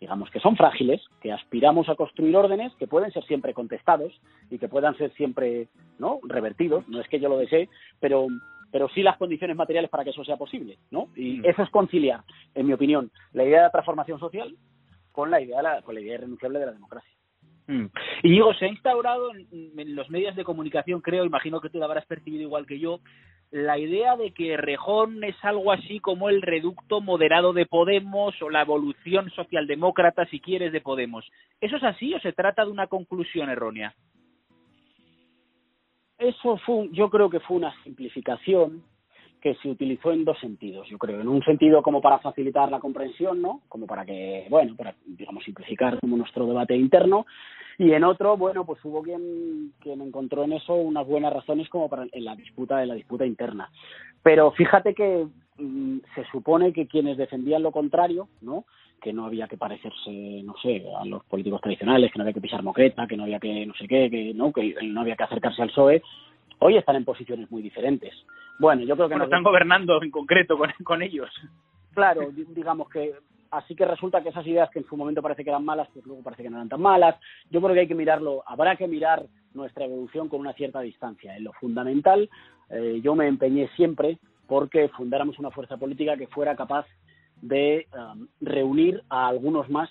digamos que son frágiles, que aspiramos a construir órdenes que pueden ser siempre contestados y que puedan ser siempre no revertidos, no es que yo lo desee, pero pero sí las condiciones materiales para que eso sea posible, ¿no? Y mm. eso es conciliar, en mi opinión, la idea de la transformación social con la idea, la, con la idea irrenunciable de la democracia. Mm. Y digo, se ha instaurado en, los medios de comunicación, creo, imagino que tú lo habrás percibido igual que yo, la idea de que Rejón es algo así como el reducto moderado de Podemos o la evolución socialdemócrata, si quieres, de Podemos. ¿Eso es así o se trata de una conclusión errónea? Eso fue, yo creo que fue una simplificación que se utilizó en dos sentidos, yo creo. En un sentido como para facilitar la comprensión, ¿no? Como para que, bueno, para, digamos, simplificar como nuestro debate interno. Y en otro, bueno, pues hubo quien, quien encontró en eso unas buenas razones como para en la disputa, en la disputa interna. Pero fíjate que mm, se supone que quienes defendían lo contrario, ¿no? que no había que parecerse, no sé, a los políticos tradicionales, que no había que pisar moqueta, que no había que no sé qué, que no, que no había que acercarse al PSOE, hoy están en posiciones muy diferentes. Bueno, yo creo que... no están gobernando en concreto con, <laughs> con ellos. Claro, digamos que así que resulta que esas ideas que en su momento parece que eran malas, pues luego parece que no eran tan malas. Yo creo que hay que mirarlo, habrá que mirar nuestra evolución con una cierta distancia. En lo fundamental, eh, yo me empeñé siempre porque fundáramos una fuerza política que fuera capaz de um, reunir a algunos más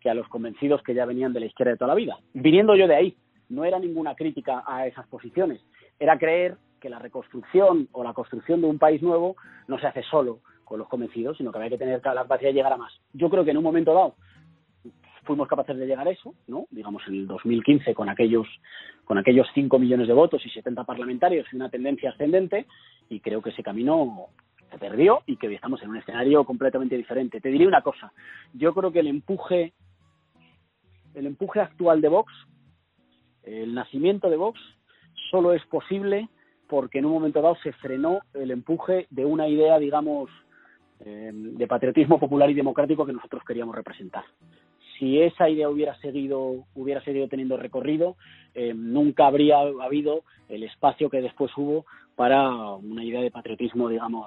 que a los convencidos que ya venían de la izquierda de toda la vida. Viniendo yo de ahí, no era ninguna crítica a esas posiciones, era creer que la reconstrucción o la construcción de un país nuevo no se hace solo con los convencidos, sino que hay que tener la capacidad de llegar a más. Yo creo que en un momento dado fuimos capaces de llegar a eso, ¿no? Digamos en el 2015 con aquellos con aquellos 5 millones de votos y 70 parlamentarios y una tendencia ascendente y creo que ese camino se perdió y que hoy estamos en un escenario completamente diferente. Te diré una cosa, yo creo que el empuje el empuje actual de Vox, el nacimiento de Vox solo es posible porque en un momento dado se frenó el empuje de una idea, digamos, eh, de patriotismo popular y democrático que nosotros queríamos representar. Si esa idea hubiera seguido, hubiera seguido teniendo recorrido, eh, nunca habría habido el espacio que después hubo para una idea de patriotismo, digamos,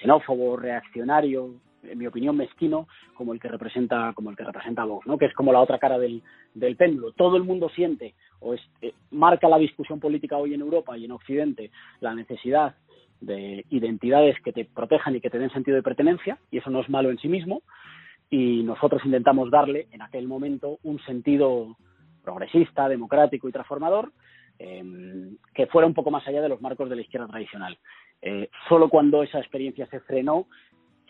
xenófobo, reaccionario, en mi opinión, mezquino, como el que representa, como el que representa Vox, ¿no? que es como la otra cara del, del péndulo. Todo el mundo siente o es, eh, marca la discusión política hoy en Europa y en Occidente la necesidad de identidades que te protejan y que te den sentido de pertenencia, y eso no es malo en sí mismo, y nosotros intentamos darle en aquel momento un sentido progresista, democrático y transformador, eh, que fuera un poco más allá de los marcos de la izquierda tradicional. Eh, solo cuando esa experiencia se frenó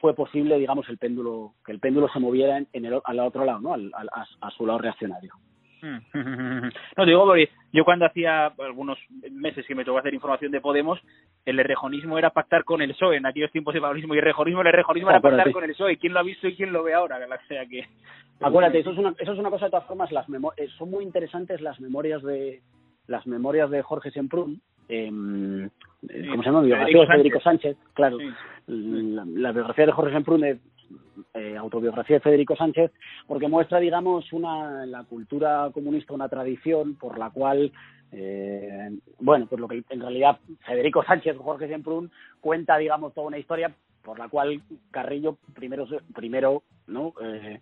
fue posible, digamos, el péndulo, que el péndulo se moviera en, el, al otro lado, ¿no? Al, al, a, su lado reaccionario. <laughs> No, digo porque yo cuando hacía algunos meses que me tocó hacer información de Podemos, el errejonismo era pactar con el PSOE. En aquellos tiempos de pavlismo y el errejonismo era pactar con el PSOE. ¿Quién lo ha visto y quién lo ve ahora? O sea que... Acuérdate, eso es una, eso es una cosa de todas formas, las eh, son muy interesantes las memorias de las memorias de Jorge Semprún, eh, ¿cómo se llama? Biografía de Federico Sánchez, claro. La, biografía de Jorge Semprún eh, autobiografía de Federico Sánchez, porque muestra, digamos, una la cultura comunista una tradición por la cual, eh, bueno, pues lo que en realidad Federico Sánchez, Jorge Semprún, cuenta, digamos, toda una historia por la cual Carrillo primero, primero, ¿no? Eh,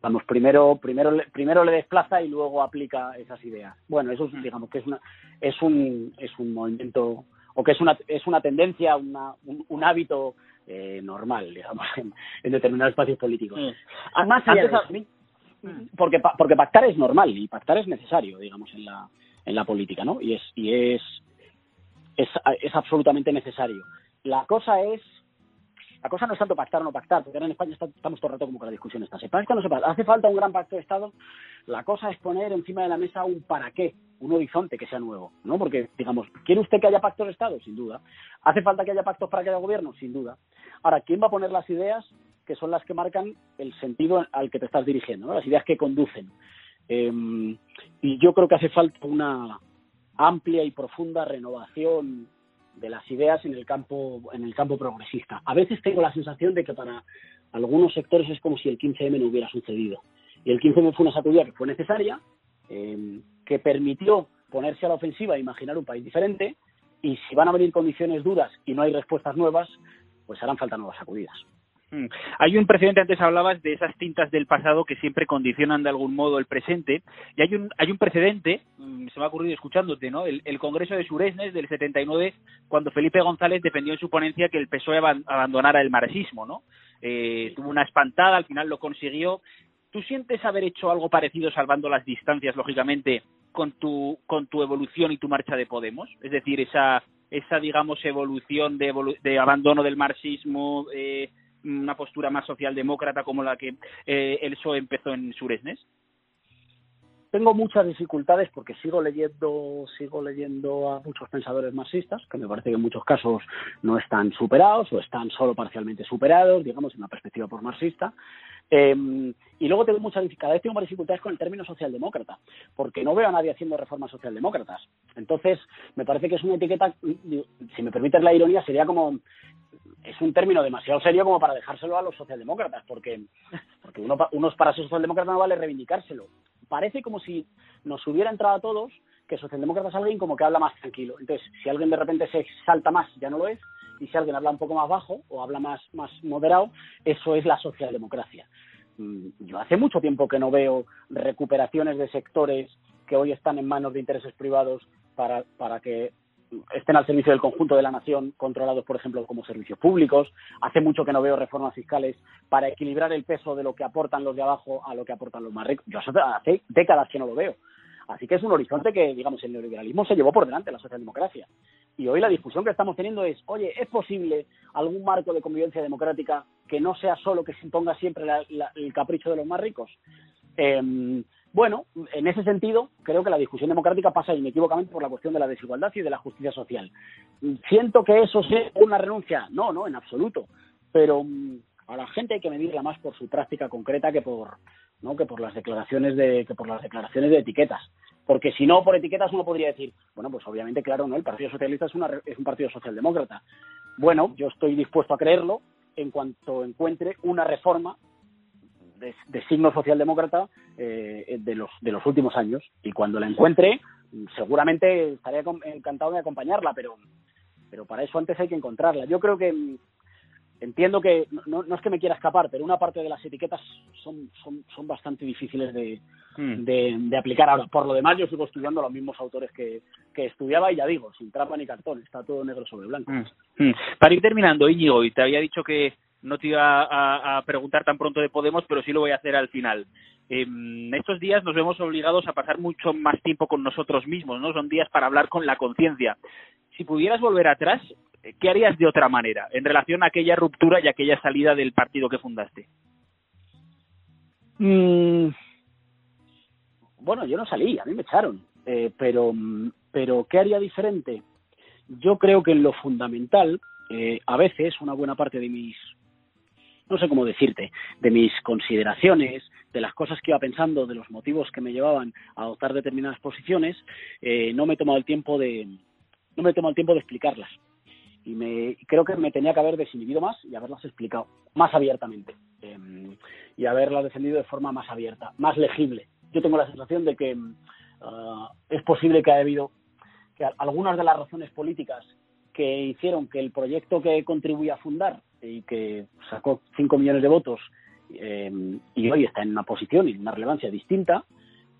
vamos primero primero primero le desplaza y luego aplica esas ideas bueno eso es, digamos que es una es un es un movimiento o que es una es una tendencia una, un, un hábito eh, normal, digamos, en, en, determinados espacios políticos. Además, antes, mm. porque, porque pactar es normal y pactar es necesario, digamos, en la, en la política, ¿no? Y es, y es, es, es absolutamente necesario. La cosa es la cosa no es tanto pactar o no pactar, porque ahora en España estamos todo el rato como con la discusión esta. Se pacta o no se pacta. Hace falta un gran pacto de Estado. La cosa es poner encima de la mesa un para qué, un horizonte que sea nuevo, ¿no? Porque, digamos, ¿quiere usted que haya pactos de Estado? Sin duda. ¿Hace falta que haya pactos para que haya gobierno? Sin duda. Ahora, ¿quién va a poner las ideas que son las que marcan el sentido al que te estás dirigiendo, las ideas que conducen? Eh, y yo creo que hace falta una amplia y profunda renovación de las ideas en el campo en el campo progresista. A veces tengo la sensación de que para algunos sectores es como si el 15M no hubiera sucedido. Y el 15M fue una sacudida que fue necesaria, eh, que permitió ponerse a la ofensiva e imaginar un país diferente. Y si van a venir condiciones duras y no hay respuestas nuevas, pues harán falta nuevas sacudidas. Mm. Hay un precedente, antes hablabas de esas tintas del pasado que siempre condicionan de algún modo el presente, y hay un, hay un precedente, mm, se me ha ocurrido escuchándote, ¿no? El, Congreso de Suresnes del 79, cuando Felipe González defendió en su ponencia que el PSOE abandonara el marxismo, ¿no? Eh, tuvo una espantada, al final lo consiguió. ¿Tú sientes haber hecho algo parecido, salvando las distancias, lógicamente, con tu, con tu evolución y tu marcha de Podemos? Es decir, esa, esa digamos, evolución de, de abandono del marxismo, eh, una postura más socialdemócrata como la que eh, el PSOE empezó en Suresnes? Tengo muchas dificultades porque sigo leyendo, sigo leyendo a muchos pensadores marxistas, que me parece que en muchos casos no están superados o están solo parcialmente superados, digamos, en una perspectiva por marxista. Eh, y luego tengo muchas vez tengo más dificultades con el término socialdemócrata, porque no veo a nadie haciendo reformas socialdemócratas. Entonces, me parece que es una etiqueta, si me permites la ironía, sería como es un término demasiado serio como para dejárselo a los socialdemócratas, porque, porque uno, unos para ser socialdemócrata no vale reivindicárselo. Parece como si nos hubiera entrado a todos que socialdemócrata es alguien como que habla más tranquilo. Entonces, si alguien de repente se salta más, ya no lo es, y si alguien habla un poco más bajo o habla más, más moderado, eso es la socialdemocracia. Mm, yo hace mucho tiempo que no veo recuperaciones de sectores que hoy están en manos de intereses privados para, para que estén al servicio del conjunto de la nación, controlados, por ejemplo, como servicios públicos. Hace mucho que no veo reformas fiscales para equilibrar el peso de lo que aportan los de abajo a lo que aportan los más ricos. Yo hace décadas que no lo veo. Así que es un horizonte que, digamos, el neoliberalismo se llevó por delante la socialdemocracia. Y hoy la discusión que estamos teniendo es, oye, ¿es posible algún marco de convivencia democrática que no sea solo que se imponga siempre el capricho de los más ricos? Eh, bueno, en ese sentido, creo que la discusión democrática pasa inequívocamente por la cuestión de la desigualdad y de la justicia social. ¿Siento que eso sea una renuncia? No, no, en absoluto. Pero mm, a la gente hay que medirla más por su práctica concreta que por, ¿no? que por las declaraciones de, que por las declaraciones de etiquetas. Porque si no, por etiquetas uno podría decir, bueno, pues obviamente, claro, no, el Partido Socialista es, una, es un partido socialdemócrata. Bueno, yo estoy dispuesto a creerlo en cuanto encuentre una reforma de, signo socialdemócrata eh, de, los, de los últimos años. Y cuando la encuentre, seguramente estaría encantado de acompañarla, pero, pero para eso antes hay que encontrarla. Yo creo que mm, entiendo que no, no, es que me quiera escapar, pero una parte de las etiquetas son, son, son bastante difíciles de, hmm. de, aplicar. Ahora, por lo demás, yo sigo estudiando los mismos autores que, que estudiaba y ya digo, sin trampa ni cartón, está todo negro sobre blanco. Hmm. Hmm. Para ir terminando, Íñigo, y te había dicho que no te iba a, preguntar tan pronto de Podemos, pero sí lo voy a hacer al final. En estos días nos vemos obligados a pasar mucho más tiempo con nosotros mismos, ¿no? Son días para hablar con la conciencia. Si pudieras volver atrás, ¿qué harías de otra manera en relación a aquella ruptura y aquella salida del partido que fundaste? Mm, bueno, yo no salí, a mí me echaron, eh, pero, pero ¿qué haría diferente? Yo creo que en lo fundamental, eh, a veces una buena parte de mis no sé cómo decirte, de mis consideraciones, de las cosas que iba pensando, de los motivos que me llevaban a adoptar determinadas posiciones, eh, no me he tomado el tiempo de no me he tomado el tiempo de explicarlas. Y me, creo que me tenía que haber desinhibido más y haberlas explicado más abiertamente. Em, y haberlas defendido de forma más abierta, más legible. Yo tengo la sensación de que ah, es posible que haya habido que algunas de las razones políticas que hicieron que el proyecto que contribuí a fundar y que sacó 5 millones de votos eh, y hoy está en una posición y una relevancia distinta,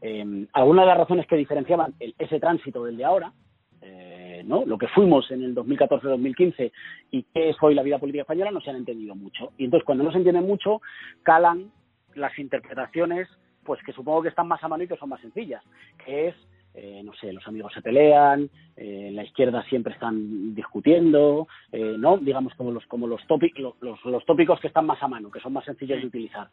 eh, algunas de las razones que diferenciaban ese tránsito del de ahora, eh, ¿no? lo que fuimos en el 2014-2015 y qué es hoy la vida política española, no se han entendido mucho. Y entonces, cuando no se entienden mucho, calan las interpretaciones pues que supongo que están más a mano y que son más sencillas, que es eh, no sé, los amigos se pelean, eh, la izquierda siempre están discutiendo, eh, ¿no? Digamos como los, como los, tópicos, los, los, tópicos que están más a mano, que son más sencillos de utilizar.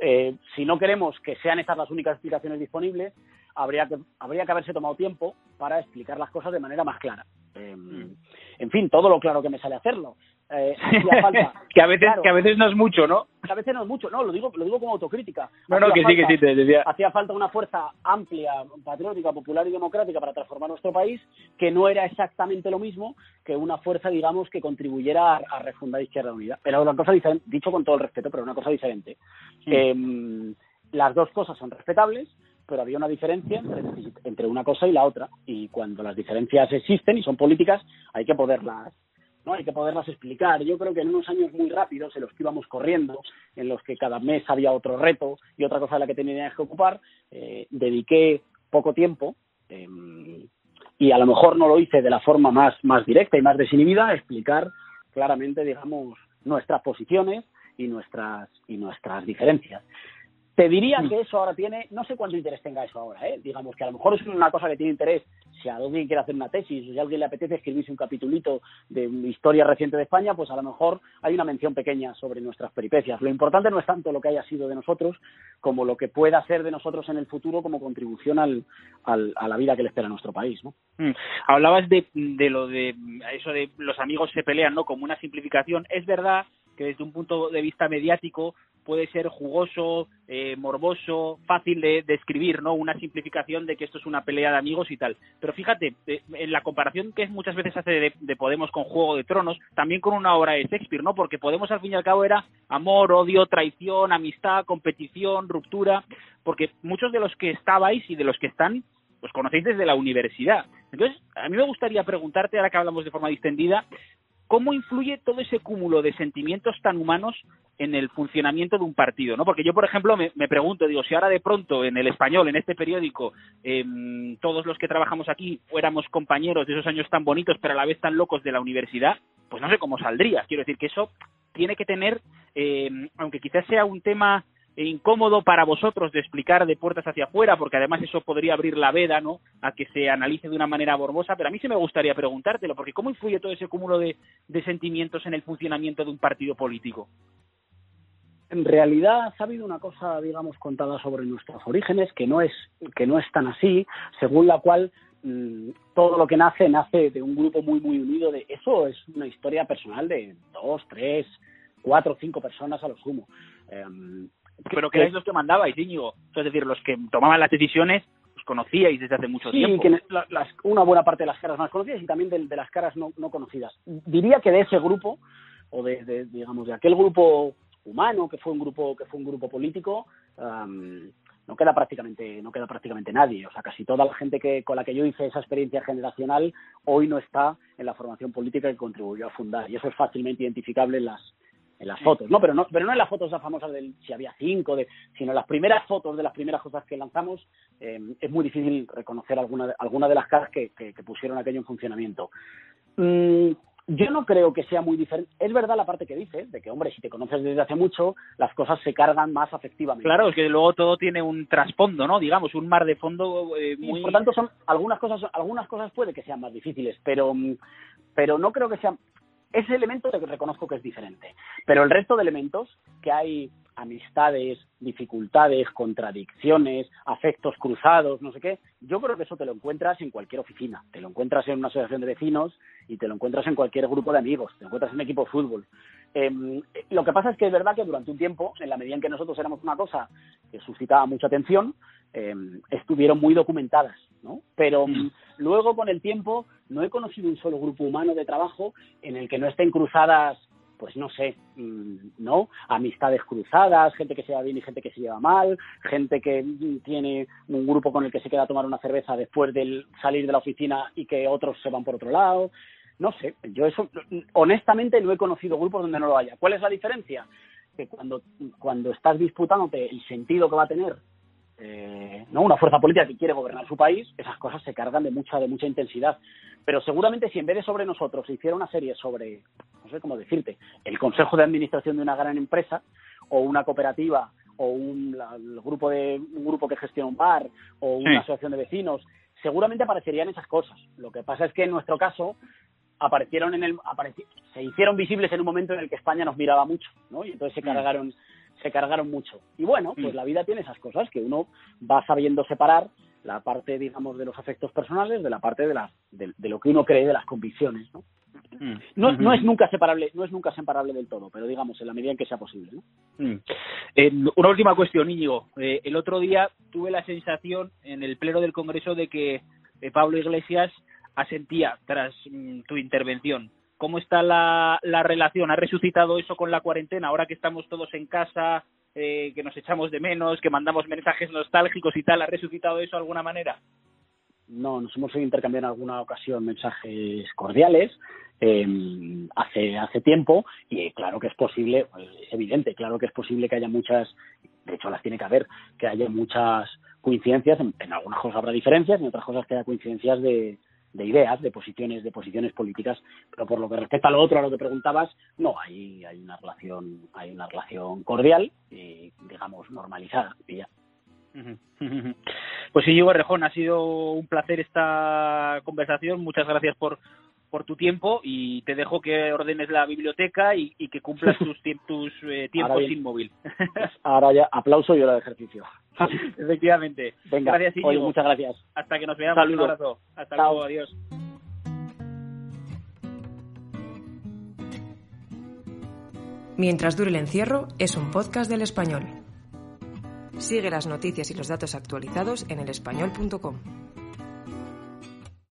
Eh, si no queremos que sean estas las únicas explicaciones disponibles, habría que, habría que haberse tomado tiempo para explicar las cosas de manera más clara. Mm. en fin, todo lo claro que me sale hacerlo. Eh, <laughs> que a veces que a veces no es mucho no a veces no es mucho no lo digo lo digo como autocrítica. No no que sí que sí te decía. hacía falta una fuerza amplia patriótica popular y democrática para transformar nuestro país que no era exactamente lo mismo que una fuerza digamos que contribuyera a, refundar Izquierda Unida. Era una cosa diferente dicho con todo el respeto pero una cosa diferente. Em, las dos cosas son respetables pero había una diferencia entre, una cosa y la otra y cuando las diferencias existen y son políticas hay que poderlas hay que poderlas explicar. Yo creo que en unos años muy rápidos, en los que íbamos corriendo, en los que cada mes había otro reto y otra cosa de la que tenía que ocupar, eh, dediqué poco tiempo em, y a lo mejor no lo hice de la forma más, más directa y más desinhibida, explicar claramente, digamos, nuestras posiciones y nuestras, y nuestras diferencias. Te diría que eso ahora tiene, no sé cuánto interés tenga eso ahora, ¿eh? digamos que a lo mejor es una cosa que tiene interés si alguien quiere hacer una tesis o si a alguien le apetece escribirse un capitulito de historia reciente de España, pues a lo mejor hay una mención pequeña sobre nuestras peripecias. Lo importante no es tanto lo que haya sido de nosotros como lo que pueda ser de nosotros en el futuro como contribución al, a la vida que le espera a nuestro país. ¿no? Mm. Hablabas de, de lo de eso de los amigos se pelean, ¿no? Como una simplificación. Es verdad que desde un punto de vista mediático puede ser jugoso, eh, morboso, fácil de, escribir, ¿no? Una simplificación de que esto es una pelea de amigos y tal. Pero fíjate, eh, en la comparación que muchas veces hace de, Podemos con Juego de Tronos, también con una obra de Shakespeare, ¿no? Porque Podemos al fin y al cabo era amor, odio, traición, amistad, competición, ruptura, porque muchos de los que estabais y de los que están, pues conocéis desde la universidad. Entonces, a mí me gustaría preguntarte, ahora que hablamos de forma distendida, ¿cómo influye todo ese cúmulo de sentimientos tan humanos en el funcionamiento de un partido, ¿no? Porque yo, por ejemplo, me, pregunto, digo, si ahora de pronto en el español, en este periódico, em, todos los que trabajamos aquí fuéramos compañeros de esos años tan bonitos, pero a la vez tan locos de la universidad, pues no sé cómo saldría. Quiero decir que eso tiene que tener, em, aunque quizás sea un tema incómodo para vosotros de explicar de puertas hacia afuera, porque además eso podría abrir la veda, ¿no? A que se analice de una manera borbosa, pero a mí sí me gustaría preguntártelo, porque ¿cómo influye todo ese cúmulo de, de sentimientos en el funcionamiento de un partido político? En realidad ha habido una cosa, digamos, contada sobre nuestros orígenes que no es que no es tan así, según la cual mm, todo lo que nace nace de un grupo muy muy unido. De eso es una historia personal de dos, tres, cuatro, cinco personas a lo sumo. Em, pero que erais los que mandabais, Íñigo. Es decir, los que tomaban las decisiones os conocíais desde hace mucho tiempo. Sí, una buena parte de las caras más conocidas y también de, las caras no, conocidas. Diría que de ese grupo, o de, digamos, de aquel grupo humano que fue un grupo que fue un grupo político no queda prácticamente no queda prácticamente nadie o sea casi toda la gente que con la que yo hice esa experiencia generacional hoy no está en la formación política que contribuyó a fundar y eso es fácilmente identificable en las en las fotos, no, pero no, pero no en las fotos famosas del si había cinco, de, sino en las primeras fotos de las primeras cosas que lanzamos, eh, es muy difícil reconocer alguna, alguna de las caras que, que, pusieron aquello en funcionamiento. Mm, yo no creo que sea muy diferente. Es verdad la parte que dices, de que, hombre, si te conoces desde hace mucho, las cosas se cargan más afectivamente. Claro, es que luego todo tiene un trasfondo, ¿no? Digamos, un mar de fondo eh, muy... por tanto, son algunas cosas, algunas cosas puede que sean más difíciles, pero, pero no creo que sean... Ese elemento te reconozco que es diferente. Pero el resto de elementos que hay amistades, dificultades, contradicciones, afectos cruzados, no sé qué, yo creo que eso te lo encuentras en cualquier oficina, te lo encuentras en una asociación de vecinos y te lo encuentras en cualquier grupo de amigos, te lo encuentras en un equipo de fútbol. Em, lo que pasa es que es verdad que durante un tiempo, en la medida en que nosotros éramos una cosa que suscitaba mucha atención, em, estuvieron muy documentadas, ¿no? Pero mm. luego con el tiempo no he conocido un solo grupo humano de trabajo en el que no estén cruzadas pues no sé, mm, ¿no? Amistades cruzadas, gente que se lleva bien y gente que se lleva mal, gente que tiene un grupo con el que se queda a tomar una cerveza después de salir de la oficina y que otros se van por otro lado. No sé, yo eso, honestamente no he conocido grupos donde no lo haya. ¿Cuál es la diferencia? Que cuando, cuando estás disputándote el sentido que va a tener eh, ¿no? una fuerza política que quiere gobernar su país, esas cosas se cargan de mucha, de mucha intensidad. Pero seguramente si en vez de sobre nosotros se hiciera una serie sobre, no sé cómo decirte, el consejo de administración de una gran empresa, o una cooperativa, o un, grupo de, un grupo que gestiona un bar, o una asociación de vecinos, seguramente aparecerían esas cosas. Lo que pasa es que en nuestro caso aparecieron en el se hicieron visibles en un momento en el que España nos miraba mucho, ¿no? Y entonces se mm. cargaron se cargaron mucho. Y bueno, pues mm. la vida tiene esas cosas que uno va sabiendo separar la parte, digamos, de los afectos personales de la parte de, las, de, lo que uno cree de las convicciones, ¿no? Mm. No, no, es nunca separable, no es nunca separable del todo, pero digamos en la medida en que sea posible. ¿no? Mm. Eh, una última cuestión, Íñigo. Eh, el otro día tuve la sensación en el pleno del Congreso de que eh, Pablo Iglesias asentía tras tu intervención ¿Cómo está la, la relación? ¿Ha resucitado eso con la cuarentena? Ahora que estamos todos en casa, eh, que nos echamos de menos, que mandamos mensajes nostálgicos y tal, ¿ha resucitado eso de alguna manera? No, nos hemos intercambiado en alguna ocasión mensajes cordiales eh, hace hace tiempo y claro que es posible, es evidente, claro que es posible que haya muchas, de hecho las tiene que haber, que haya muchas coincidencias, en, en algunas cosas habrá diferencias, en otras cosas que haya coincidencias de, de ideas, de posiciones, de posiciones políticas, pero por lo que respecta a lo otro, a lo que preguntabas, no, hay, hay una relación, hay una relación cordial y digamos normalizada ya. <laughs> Pues sí, Diego Rejón, ha sido un placer esta conversación. Muchas gracias por, por tu tiempo y te dejo que ordenes la biblioteca y, que cumplas <laughs> tus, tus eh, tiempos sin móvil. <laughs> ahora ya, aplauso y hora de ejercicio. <laughs> Efectivamente. Venga, gracias, oye, muchas gracias. Hasta que nos veamos. Un abrazo. Hasta luego. Adiós. Mientras dure el encierro es un podcast del español. Sigue las noticias y los datos actualizados en elespañol.com.